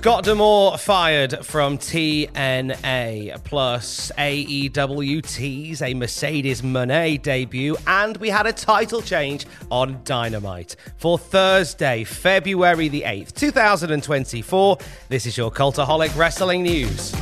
Scott D'Amore fired from TNA plus AEW tease a Mercedes Moné debut, and we had a title change on Dynamite for Thursday, February the 8th, 2024. This is your Cultaholic Wrestling News.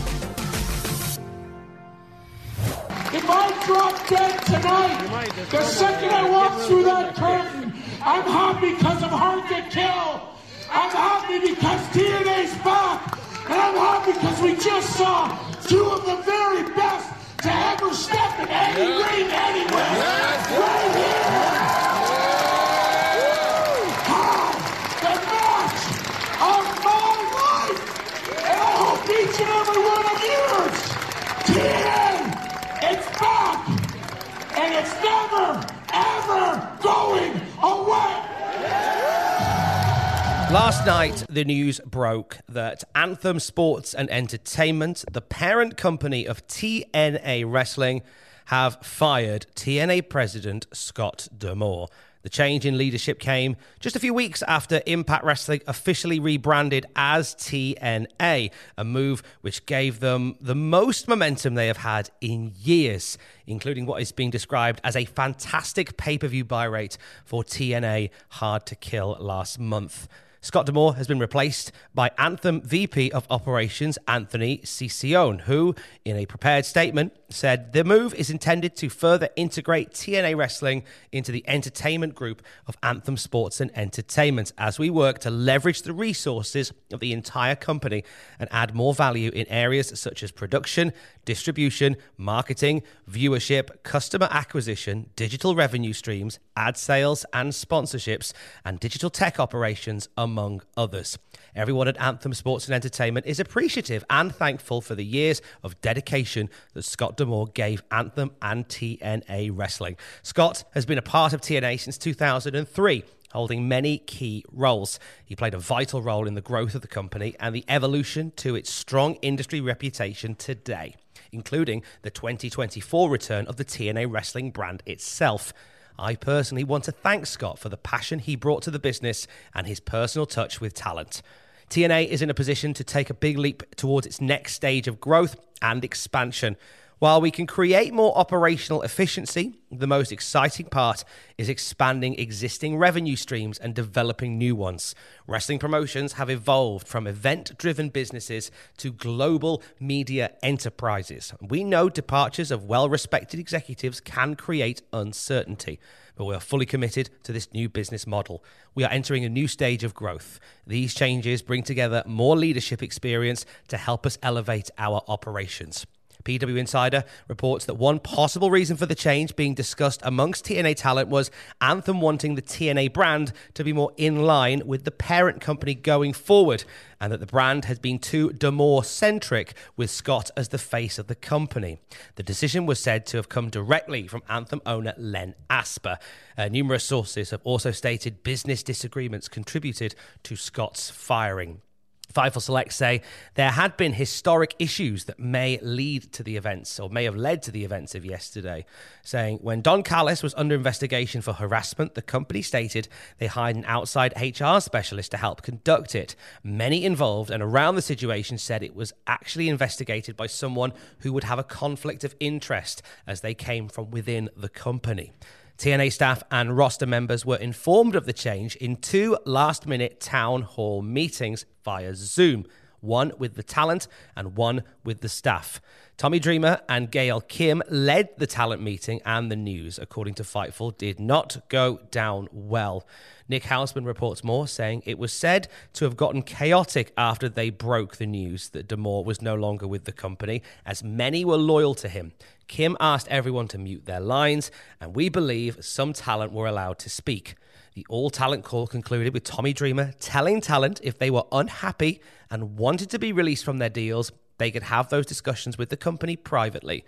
If I drop dead tonight, the second I walk through that curtain, I'm happy because I'm hard to kill. I'm happy because TNA's back. And I'm happy because we just saw two of the very best to ever step in any ring anywhere. Right here. Ah, the match of my life. And I hope each and every one of yours. TNA, it's back. And it's never, ever going away. Last night, the news broke that Anthem Sports and Entertainment, the parent company of TNA Wrestling, have fired TNA president Scott D'Amore. The change in leadership came just a few weeks after Impact Wrestling officially rebranded as TNA, a move which gave them the most momentum they have had in years, including what is being described as a fantastic pay per view buy rate for TNA Hard to Kill last month. Scott D'Amore has been replaced by Anthem VP of Operations Anthony Cicione, who, in a prepared statement, said the move is intended to further integrate TNA wrestling into the entertainment group of Anthem Sports and Entertainment as we work to leverage the resources of the entire company and add more value in areas such as production, distribution, marketing, viewership, customer acquisition, digital revenue streams, ad sales and sponsorships, and digital tech operations, among others. Everyone at Anthem Sports and Entertainment is appreciative and thankful for the years of dedication that Scott D'Amore gave Anthem and TNA Wrestling. Scott has been a part of TNA since 2003 holding many key roles. He played a vital role in the growth of the company and the evolution to its strong industry reputation today, including the 2024 return of the TNA wrestling brand itself. I personally want to thank Scott for the passion he brought to the business and his personal touch with talent. TNA is in a position to take a big leap towards its next stage of growth and expansion. While we can create more operational efficiency, the most exciting part is expanding existing revenue streams and developing new ones. Wrestling promotions have evolved from event driven businesses to global media enterprises. We know departures of well respected executives can create uncertainty but we are fully committed to this new business model. We are entering a new stage of growth. These changes bring together more leadership experience to help us elevate our operations. PW Insider reports that one possible reason for the change being discussed amongst TNA talent was Anthem wanting the TNA brand to be more in line with the parent company going forward, and that the brand has been too D'Amore centric with Scott as the face of the company. The decision was said to have come directly from Anthem owner Len Asper. Uh, numerous sources have also stated business disagreements contributed to Scott's firing. Fightful Select say there had been historic issues that may lead to the events or may have led to the events of yesterday. Saying when Don Callis was under investigation for harassment, the company stated they hired an outside HR specialist to help conduct it. Many involved and around the situation said it was actually investigated by someone who would have a conflict of interest as they came from within the company. TNA staff and roster members were informed of the change in two last minute town hall meetings via Zoom one with the talent and one with the staff. Tommy Dreamer and Gail Kim led the talent meeting, and the news, according to Fightful, did not go down well. Nick Hausman reports more, saying it was said to have gotten chaotic after they broke the news that D'Amore was no longer with the company, as many were loyal to him. Kim asked everyone to mute their lines, and we believe some talent were allowed to speak. The all talent call concluded with Tommy Dreamer telling talent if they were unhappy and wanted to be released from their deals, they could have those discussions with the company privately.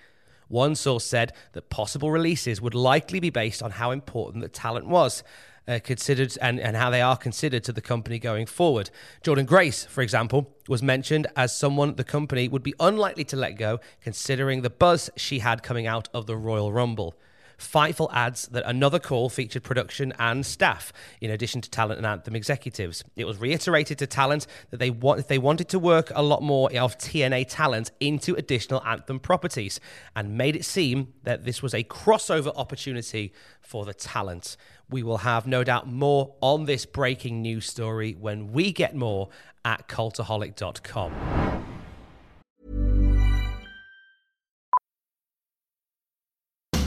One source said that possible releases would likely be based on how important the talent was. Uh, considered and, and how they are considered to the company going forward. Jordynne Grace, for example, was mentioned as someone the company would be unlikely to let go, considering the buzz she had coming out of the Royal Rumble. Fightful adds that another call featured production and staff, in addition to talent and Anthem executives. It was reiterated to talent that they want, they wanted to work a lot more of TNA talent into additional Anthem properties, and made it seem that this was a crossover opportunity for the talent. We will have no doubt more on this breaking news story when we get more at cultaholic.com.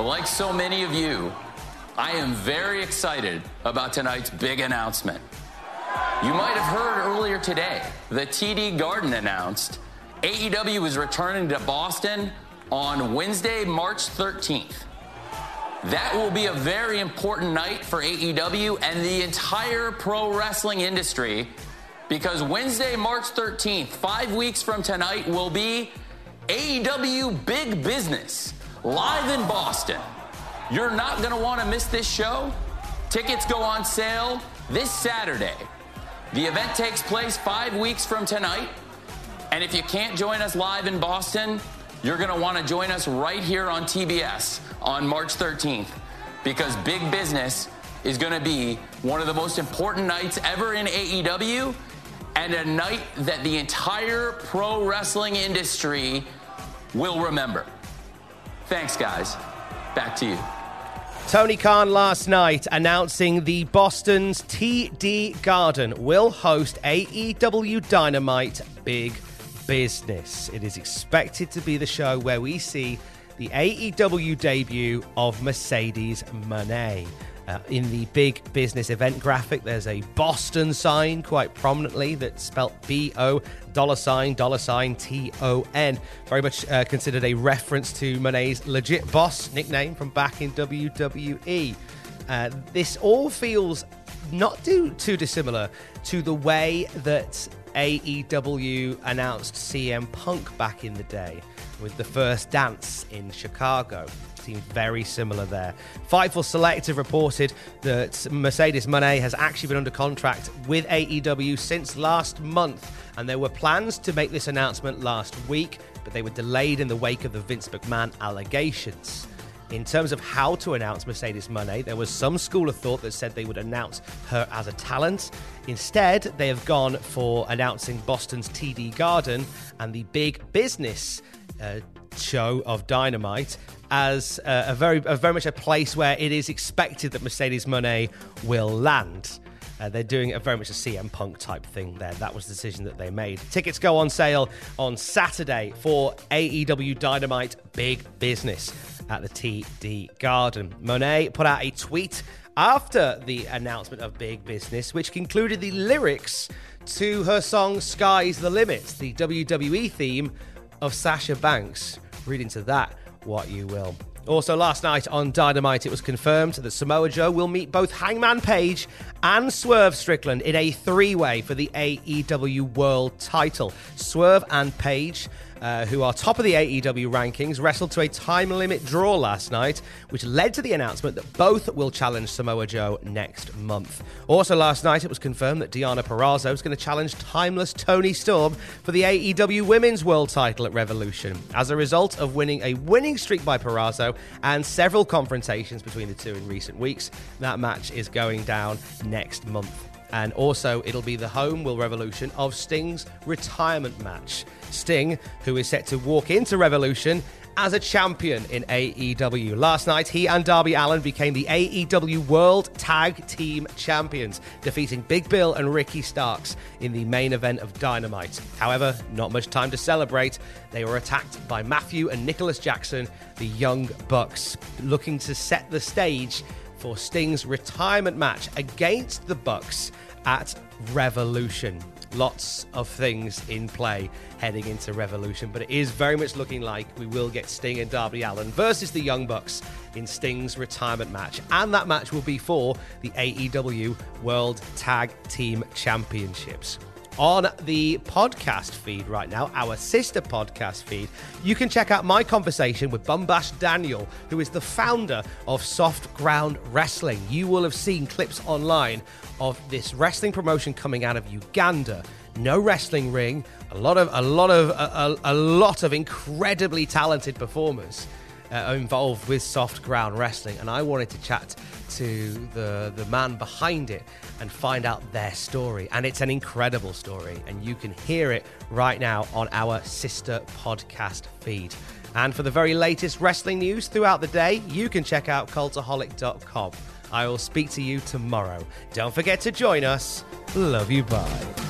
Well, like so many of you, I am very excited about tonight's big announcement. You might have heard earlier today that TD Garden announced AEW is returning to Boston on Wednesday, March 13th. That will be a very important night for AEW and the entire pro wrestling industry because Wednesday, March 13th, five weeks from tonight, will be AEW Big Business live in Boston. You're not going to want to miss this show. Tickets go on sale this Saturday. The event takes place five weeks from tonight. And if you can't join us live in Boston, you're going to want to join us right here on TBS on March 13th because Big Business is going to be one of the most important nights ever in AEW and a night that the entire pro wrestling industry will remember. Thanks, guys. Back to you. Tony Khan last night announcing the Boston's TD Garden will host AEW Dynamite Big Business. It is expected to be the show where we see the AEW debut of Mercedes Moné. Uh, in the big business event graphic, there's a Boston sign quite prominently that's spelt B O dollar sign dollar sign T O N. Very much uh, considered a reference to Moné's legit boss nickname from back in WWE. Uh, this all feels not too, too dissimilar to the way that AEW announced CM Punk back in the day with the first dance in Chicago. Seems very similar there. Fightful Select have reported that Mercedes Moné has actually been under contract with AEW since last month, and there were plans to make this announcement last week, but they were delayed in the wake of the Vince McMahon allegations. In terms of how to announce Mercedes Moné, there was some school of thought that said they would announce her as a talent. Instead, they have gone for announcing Boston's TD Garden and the big business uh, show of Dynamite as uh, a very, a very much a place where it is expected that Mercedes Moné will land. Uh, they're doing a very much a CM Punk type thing there. That was the decision that they made. Tickets go on sale on Saturday for AEW Dynamite Big Business at the TD Garden. Moné put out a tweet after the announcement of Big Business, which concluded the lyrics to her song Sky's the Limit, the WWE theme of Sasha Banks. Read into that what you will. Also, last night on Dynamite, it was confirmed that Samoa Joe will meet both Hangman Page and Swerve Strickland in a three way for the AEW World title. Swerve and Page uh, who are top of the AEW rankings, wrestled to a time limit draw last night, which led to the announcement that both will challenge Samoa Joe next month. Also, last night it was confirmed that Deonna Purrazzo is going to challenge timeless Toni Storm for the AEW Women's World title at Revolution. As a result of winning a winning streak by Purrazzo and several confrontations between the two in recent weeks, that match is going down next month. And also, it'll be the home will Revolution of Sting's retirement match. Sting, who is set to walk into Revolution as a champion in AEW. Last night, he and Darby Allin became the AEW World Tag Team Champions, defeating Big Bill and Ricky Starks in the main event of Dynamite. However, not much time to celebrate. They were attacked by Matthew and Nicholas Jackson, the Young Bucks, looking to set the stage for Sting's retirement match against the Bucks at Revolution. Lots of things in play heading into Revolution, but it is very much looking like we will get Sting and Darby Allin versus the Young Bucks in Sting's retirement match. And that match will be for the AEW World Tag Team Championships on the podcast feed right now, our sister podcast feed, you can check out my conversation with Bumbash Daniel, who is the founder of Soft Ground Wrestling. You will have seen clips online of this wrestling promotion coming out of Uganda. No wrestling ring, a lot of a lot of a, a, a lot of incredibly talented performers uh, involved with soft ground wrestling, and I wanted to chat to the the man behind it and find out their story. And it's an incredible story, and you can hear it right now on our sister podcast feed. And for the very latest wrestling news throughout the day, you can check out cultaholic.com. I will speak to you tomorrow. Don't forget to join us. Love you. Bye.